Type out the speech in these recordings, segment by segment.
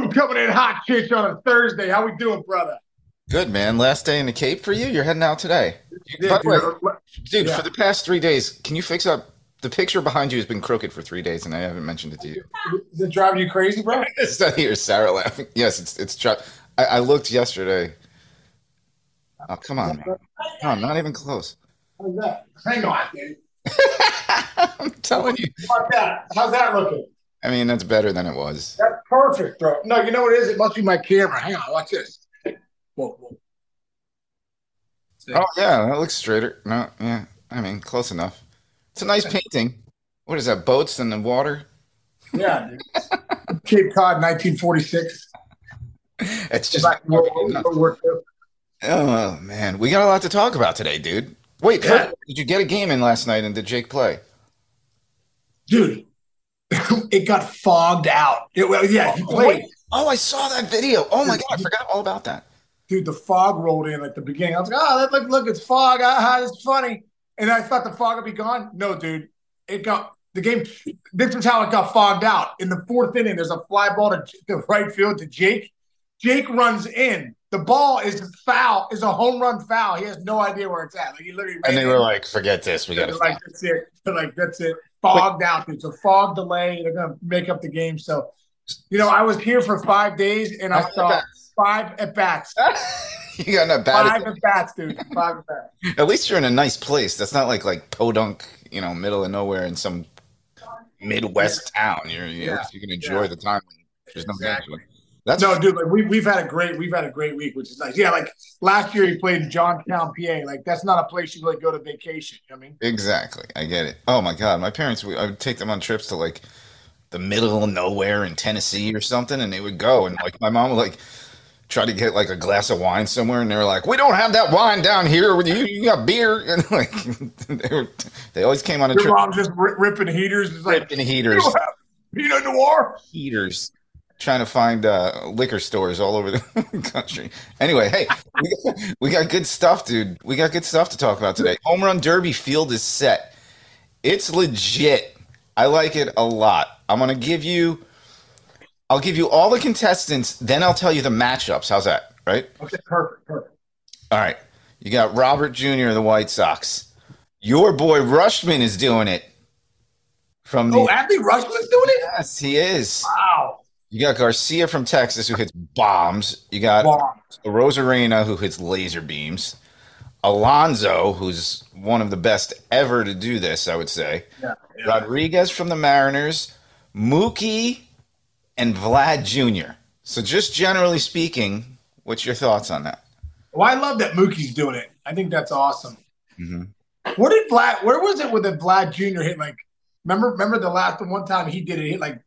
Boom! Coming in hot chich on a Thursday. How we doing, brother? Good man. Last day in the Cape for you. You're heading out today. Yeah, By the way, uh, dude, dude, Yeah. for the past three days, can you fix up the picture behind you has been crooked for three days, and I haven't mentioned it to you. Is it driving you crazy, bro? It's not here, Sarah laughing. Yes, it's it's. Try- I, I looked yesterday. Oh come on, man. On, not even close. How's that? Hang on, dude. I'm telling you. How about that? How's that looking? I mean, that's better than it was. That's perfect, bro. No, you know what it is? It must be my camera. Hang on, watch this. Whoa, whoa. Oh yeah, that looks straighter. No, yeah. I mean, close enough. It's a nice painting. What is that? Boats in the water. Yeah. Cape Cod, 1946. It's just. Back to World- World War Oh man, we got a lot to talk about today, dude. Wait, Yeah. first, did you get a game in last night and did Jake play? Dude, it got fogged out. It, well, yeah, he played. Oh, I saw that video. Oh my god, I forgot all about that. dude, the fog rolled in at the beginning. I was like, oh, look, look, it's fog. Ah, it's funny. And I thought the fog would be gone. No, dude, it got the game. This is how it got fogged out. In the fourth inning, there's a fly ball to the right field to Jake. Jake runs in. The ball is foul, is a home run foul. He has no idea where it's at. Like he literally And they in. were like, "Forget this. We got to like that's it. They're like that's it. Fogged out, dude. So fog delay. They're gonna make up the game. So, you know, I was here for five days and I saw five at bats. you got that bad. Five at bats, dude. Five at bats. At least you're in a nice place. That's not like like Podunk, you know, middle of nowhere in some Midwest town. You're, you Yeah. you can enjoy Yeah. the time. There's no Exactly. danger. That's No, dude, like we we've had a great we've had a great week, which is nice. Yeah, like last year he played in Johnstown, PA. Like that's not a place you really go to vacation. You know I mean? Exactly. I get it. Oh my God. My parents, we- I would take them on trips to like the middle of nowhere in Tennessee or something, and they would go. And like my mom would like try to get like a glass of wine somewhere, and they were like, "We don't have that wine down here. With You, you got beer." And like they were, they always came on a Your trip mom just ri- ripping heaters. It's like ripping you heaters, don't have Pinot Noir. heaters, trying to find uh, liquor stores all over the country. Anyway, hey, we got, we got good stuff, dude. We got good stuff to talk about today. Home Run Derby field is set. It's legit. I like it a lot. I'm gonna give you. I'll give you all the contestants, then I'll tell you the matchups. How's that? Right? Okay, perfect, perfect. All right. You got Robert Jr. of the White Sox. Your boy Rutschman is doing it. From the Oh, Anthony Rutschman's doing it. yes, he is. Wow, You got Garcia from Texas who hits bombs. You got bomb. Arozarena who hits laser beams. Alonso, who's one of the best ever to do this, I would say. Yeah, yeah. Rodriguez from the Mariners, Mookie, and Vlad Jr. So, just generally speaking, what's your thoughts on that? Well, I love that Mookie's doing it. I think that's awesome. Mhm. Where did Vlad? Where was it with the Vlad Jr. hit? Like, remember, remember the last one time he did it. Hit like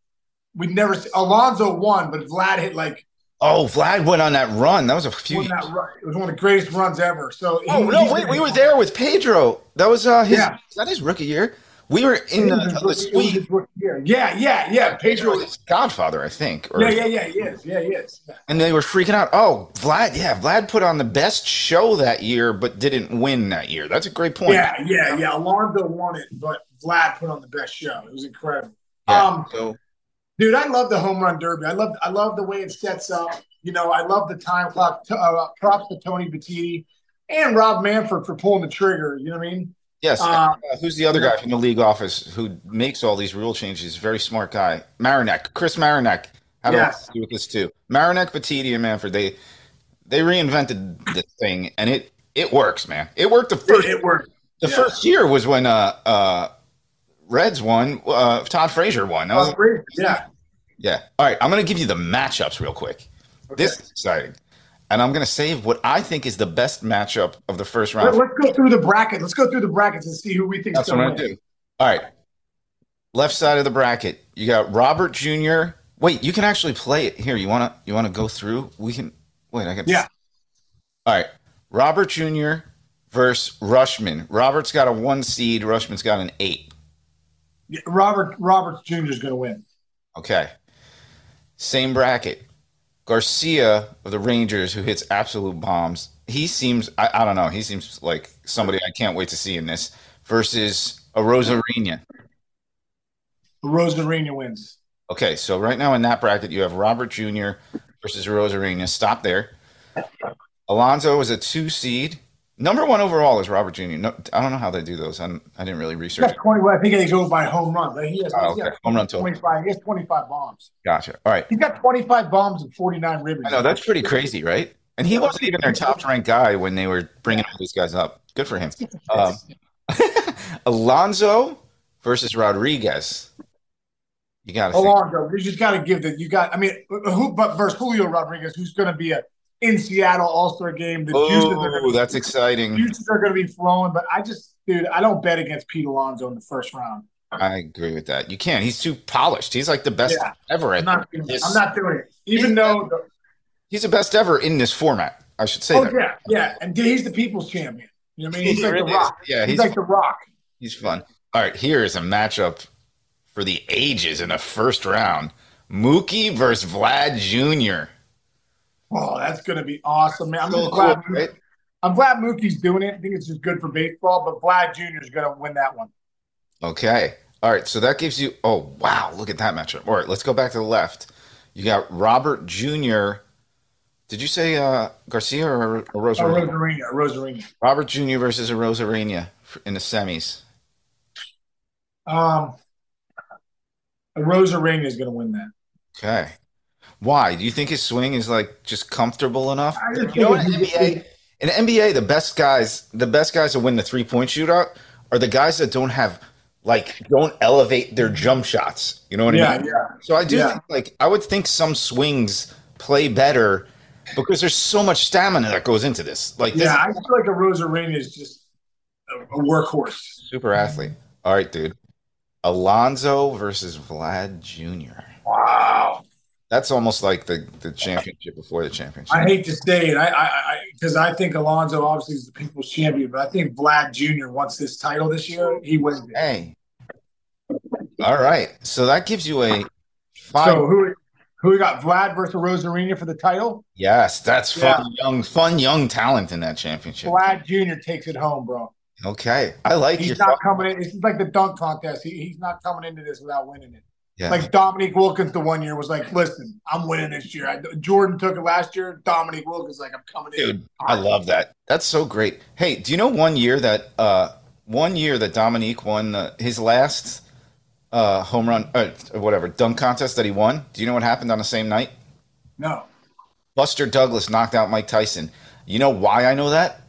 we never. Alonso won, but Vlad hit like Oh, Vlad went on that run. That was a few. that run. It was one of the greatest runs ever. So he- Oh no! Wait, we were there with Pedro. That was uh, his. Yeah. Is that his rookie year? We were in the, was the rookie- it was suite. his rookie year. Yeah, yeah, yeah. Pedro Pedro. was godfather, I think. Or, Yeah, yeah, yeah. He is. Yeah, he is. Yeah. And they were freaking out. Oh, Vlad! Yeah, Vlad put on the best show that year, but didn't win that year. That's a great point. Yeah, yeah, yeah. Alonso won it, but Vlad put on the best show. It was incredible. Yeah, Um, so dude, I love the home run derby. I love, I love the way it sets up. You know, I love the time clock. Uh, props to Tony Petitti and Rob Manfred for pulling the trigger. You know what I mean? yes. Uh, uh, who's the other guy from the league office who makes all these rule changes? Very smart guy, Marinak, Chris. Had a lot Yes. to do with this too. Marinak, Petitti, and Manfred. They they reinvented this thing, and it it works, man. It worked the first It worked. The Yeah. first year was when uh uh Reds won. Uh, Todd Frazier won. Was, yeah. Yeah. All right. I'm going to give you the matchups real quick. Okay. This is exciting. And I'm going to save what I think is the best matchup of the first round. Let's go through the bracket. Let's go through the brackets and see who we think That's going to do. All right. Left side of the bracket. You got Robert Jr. Wait, you can actually play it here. You want to you want to go through? We can Wait, I got Yeah. All right. Robert Jr. versus Rutschman. Robert's got a 1 seed, Rutschman's got an 8. Robert Roberts Jr. is going to win. Okay. Same bracket. Garcia of the Rangers, who hits absolute bombs. He seems, I, I don't know, he seems like somebody I can't wait to see in this versus a Arozarena. Arozarena wins. Okay, so right now in that bracket, you have Robert Jr. versus Arozarena. Stop there. Alonso is a two seed. Number one overall is Robert Jr. No, I don't know how they do those. I'm, I didn't really research. He's 20, I think he's over by home run. He has, Oh, okay. Home run total. 25. He has 25 bombs. Gotcha. All right. He's got 25 bombs and 49 ribbies. I know that's pretty crazy, right? And he wasn't even their top ranked guy when they were bringing all these guys up. Good for him. Um, Alonso versus Rodriguez. You got to. Alonso, you just got to give the you got. I mean, who but versus Julio Rodriguez, who's going to be a in Seattle All Star game. The juices are gonna, that's exciting. juices are going to be flowing. But I just, dude, I don't bet against Pete Alonso in the first round. I agree with that. You can't. He's too polished. He's like the best Yeah. ever I'm not. Doing it. this. I'm not doing it. Even though, the, He's the best ever in this format. I should say oh that. yeah, yeah, and he's the people's champion. You know what I mean? He's like really the is. Rock. Yeah, he's, he's like the Rock. he's fun. All right, here is a matchup for the ages in the first round. Mookie versus Vlad Jr. Oh, that's going to be awesome, man. I'm So glad. cool, right? I'm glad Mookie's doing it. I think it's just good for baseball. But Vlad Jr. is going to win that one. Okay. All right. So that gives you. Oh wow! Look at that matchup. All right, let's go back to the left. You got Robert Jr. Did you say uh, Garcia or, or Oh, Arozarena? Arozarena, Arozarena. Robert Jr. versus a Arozarena in the semis. Um, Arozarena is going to win that. Okay. Why? Do you think his swing is like just comfortable enough? You know, in the NBA, in the NBA, the best guys, the best guys that win the three point shootout are the guys that don't have like don't elevate their jump shots. You know what I mean? yeah. So I do Yeah. think like I would think some swings play better because there's so much stamina that goes into this. Like this Yeah, I feel like a Arozarena is just a, a workhorse. super athlete. All right, dude. Alonso versus Vlad Jr. Wow. That's almost like the, the championship before the championship. I hate to say it, I, I, because I, think Alonso obviously is the people's champion, but I think Vlad Jr. wants this title this year. He wins it. Hey. All right. So that gives you a five. So who, who we got? Vlad versus Arozarena for the title. yes, that's fun, young, fun, young talent in that championship. Vlad Jr. takes it home, bro. Okay. I like He's not coming in. It's like the dunk contest. He, he's not coming into this without winning it. Yeah. Like Dominique Wilkins, the one year was like, "Listen, I'm winning this year." I, Jordan took it last year. Dominique Wilkins, like, "I'm coming in." Dude, I love that. That's so great. Hey, do you know one year that uh one year that Dominique won uh, his last uh home run uh, whatever dunk contest that he won? Do you know what happened on the same night? No, Buster Douglas knocked out Mike Tyson. You know why I know that?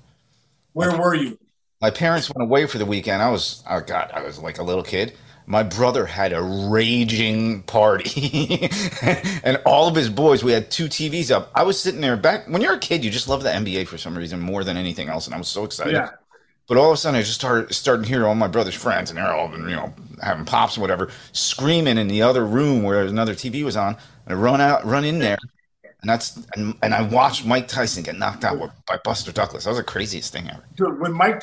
where were you? My parents went away for the weekend. I was, oh God, I was like a little kid. My brother had a raging party, and all of his boys. We had two TVs up. I was sitting there back when you're a kid. You just love the NBA for some reason more than anything else, and I was so excited. Yeah, But all of a sudden, I just started starting to hear all my brother's friends, and they're all you know having pops and whatever, screaming in the other room where another TV was on. And I run out, run in there, and that's and, and I watched Mike Tyson get knocked out by Buster Douglas. That was the craziest thing ever. dude. When Mike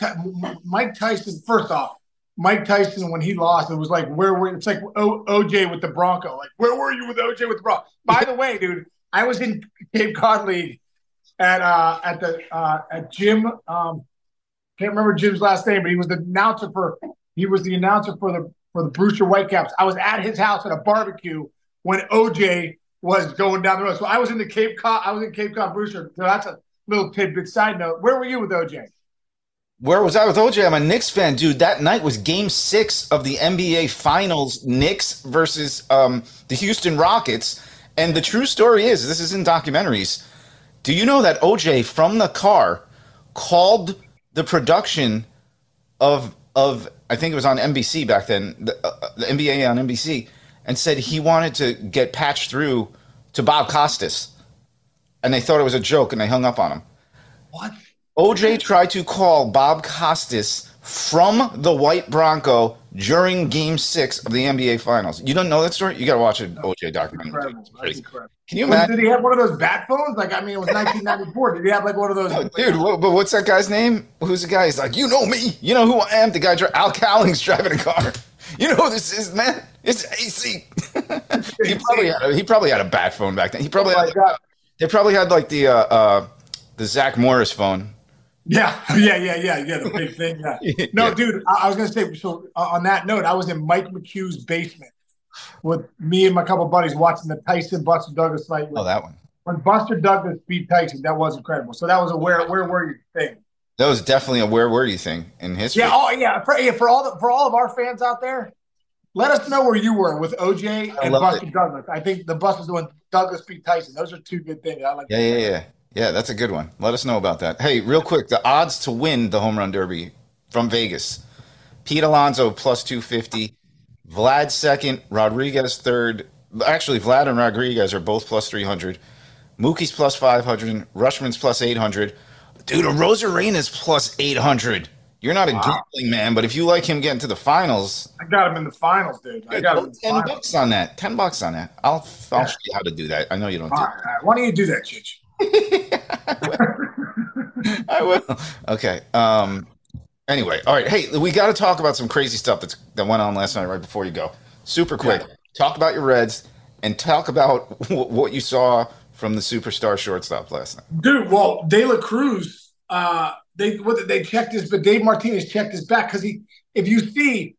Mike Tyson, first off, Mike Tyson when he lost, it was like, "Where were?" It's like o- OJ with the Bronco. Like, where were you with OJ with the Bronco? By the way, dude, I was in Cape Cod League at uh at the uh at Jim. Um, can't remember Jim's last name, but he was the announcer for he was the announcer for the for the Brewster Whitecaps. I was at his house at a barbecue when OJ was going down the road. So I was in the Cape Cod. I was in Cape Cod Brewster. So that's a little tidbit. Side note: Where were you with OJ? Where was I with OJ? I'm a Knicks fan, dude. That night was Game Six of the NBA Finals, Knicks versus um, the Houston Rockets. And the true story is, this is in documentaries. Do you know that OJ from the car called the production of of I think it was on NBC back then, the, uh, the NBA on NBC, and said he wanted to get patched through to Bob Costas, and they thought it was a joke, and they hung up on him. What? OJ tried to call Bob Costas from the White Bronco during Game Six of the NBA Finals. You don't know that story? You got to watch an OJ documentary. Incredible. That's crazy. incredible. Can you imagine? Did he have one of those bat phones? Like, I mean, it was 1994. Did he have like one of those? Oh, dude, what, but what's that guy's name? Who's the guy? He's like, you know me. You know who I am. The guy, Al Cowling's driving a car. You know who this is, man? It's AC. he probably had a, he probably had a bat phone back then. He probably Oh had, God. they probably had like the uh, uh, the Zach Morris phone. Yeah, yeah, yeah, yeah, yeah. The big thing. Yeah. No, Yeah. dude, I, I was gonna say. So uh, on that note, I was in Mike McHugh's basement with me and my couple buddies watching the Tyson Buster Douglas fight. Oh, that one. When Buster Douglas beat Tyson, that was incredible. So that was a where where were you thing. That was definitely a where were you thing in history. Yeah, oh yeah. For, yeah, for all the, for all of our fans out there, let us know where you were with OJ and Buster it. Douglas. I think the bus was doing Douglas beat Tyson. Those are two good things. I like. Yeah, yeah, yeah, yeah. That's a good one. Let us know about that. Hey, real quick, the odds to win the home run derby from Vegas: Pete Alonso plus two fifty, Vlad second, Rodriguez third. Actually, Vlad and Rodriguez are both plus three hundred. Mookie's plus five hundred. Rutschman's plus eight hundred. Dude, a Arozarena's plus eight hundred. You're not a wow. gambling man, but if you like him getting to the finals, I got him in the finals, dude. I got him ten finals. bucks on that. Ten bucks on that. I'll I'll yeah. show you how to do that. I know you don't. Do right. Why don't you do that, Chich? I will. Okay. Um. Anyway, all right. Hey, we got to talk about some crazy stuff that's that went on last night. Right before you go, super quick. Yeah. Talk about your Reds and talk about what you saw from the superstar shortstop last night. Dude, well, De La Cruz. Uh, they what they checked his, but Dave Martinez checked his back because he, if you see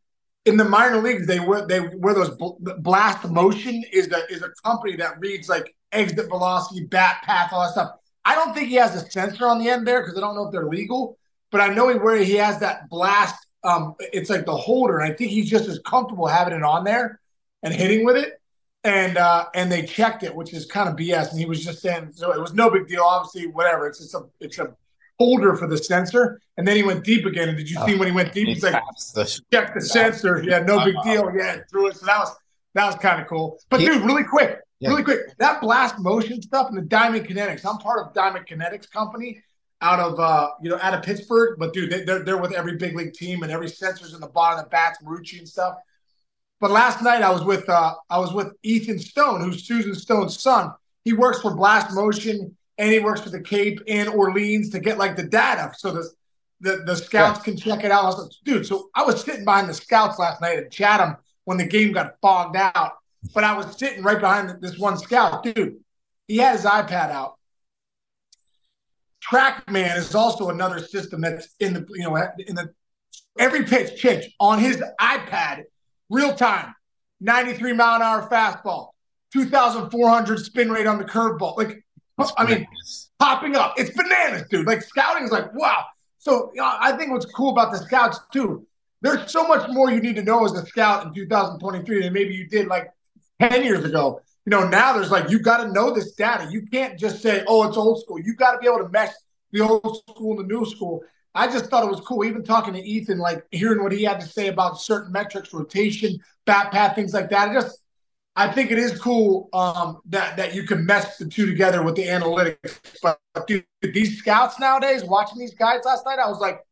in the minor leagues, they were they wear those blast motion is the is a company that reads like exit velocity, bat path, all that stuff. I don't think he has a sensor on the end there because I don't know if they're legal, but I know he where he has that blast. Um, it's like the holder, I think he's just as comfortable having it on there and hitting with it. And uh, and they checked it, which is kind of BS. And he was just saying, so it was no big deal. Obviously, whatever. It's just a it's a holder for the sensor, and then he went deep again. And did you see when he went deep? He's like, the, check the sensor. Yeah, no big deal. Yeah, threw it. So that was that was kind of cool. But dude, really quick, yeah. really quick, that blast motion stuff and the Diamond Kinetics. I'm part of Diamond Kinetics company out of uh, you know out of Pittsburgh. But dude, they, are they're with every big league team and every sensor's in the bottom of the bats, Marucci and stuff. But last night I was with uh, I was with Ethan Stone, who's Susan Stone's son. He works for Blast Motion and he works for the Cape and Orleans to get like the data so the the, the scouts can check it out. I like, dude, so I was sitting behind the scouts last night at Chatham when the game got fogged out, but I was sitting right behind this one scout, dude. He had his iPad out. TrackMan is also another system that's in the you know in the every pitch pitch on his iPad, real time, 93 mile an hour fastball, 2,400 spin rate on the curveball. Like I mean, popping up. It's bananas, dude. Like scouting is like, wow. So you know, I think what's cool about the scouts too, there's so much more you need to know as a scout in 2023 than maybe you did like 10 years ago. You know, now there's like you got to know this data. You can't just say, "Oh, it's old school." You got to be able to mesh the old school and the new school. I just thought it was cool. Even talking to Ethan, like hearing what he had to say about certain metrics, rotation, bat path, things like that. It just I think it is cool um, that that you can mesh the two together with the analytics. But dude, these scouts nowadays, watching these guys last night, I was like,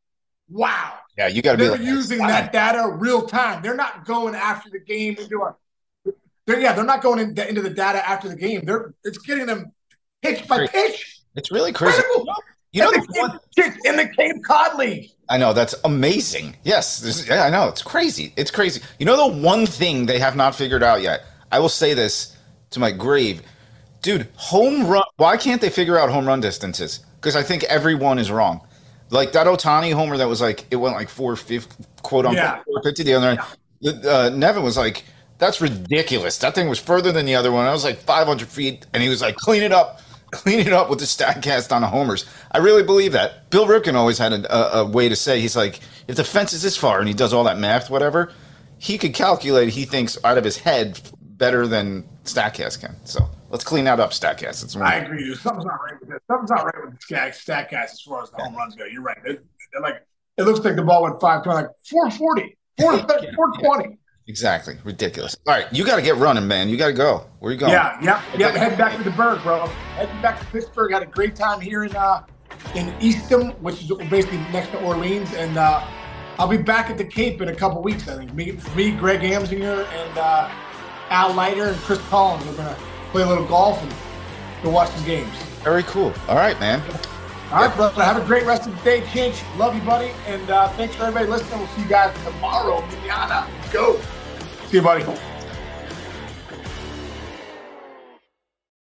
wow. Yeah, you got to be like, using that data real time. They're not going after the game and doing. They're, yeah, they're not going in, into the data after the game. They're it's getting them pitch by pitch. It's really crazy. You know, the Cape, in the Cape Cod League. I know that's amazing. Yes, this, yeah, I know it's crazy. It's crazy. You know the one thing they have not figured out yet I will say this to my grave, dude. Home run. Why can't they figure out home run distances? Because I think everyone is wrong. Like that Ohtani homer that was like it went like four fifty, quote unquote yeah. four fifty. The other yeah. uh, Nevin was like, "That's ridiculous. That thing was further than the other one. I was like five hundred feet," and he was like, "Clean it up." Clean it up with the Statcast on the homers. I really believe that. Bill Ripken always had a, a, a way to say he's like, if the fence is this far, and he does all that math, whatever, he could calculate. He thinks out of his head better than Statcast can. So let's clean that up, Statcast. It's I agree. Something's not right with this. Something's not right with the Statcast as far as the home runs go. You're right. They're, they're like it looks like the ball went five to like 440, 420. Exactly. Ridiculous. All right. You got to get running, man. You got to go. Where you going? Yeah. Yeah. Yeah. Head back to the Burgh, bro. Heading back to Pittsburgh. Had a great time here in, uh, in Eastham, which is basically next to Orleans. And, uh, I'll be back at the Cape in a couple weeks, I think. Me, me Greg Amsinger, and, uh, Al Leiter and Chris Collins are going to play a little golf and go watch some games. Very cool. All right, man. All right, brother. Have a great rest of the day, Kinch. Love you, buddy. And uh, thanks for everybody listening. We'll see you guys tomorrow. Manana. Go. See you, buddy.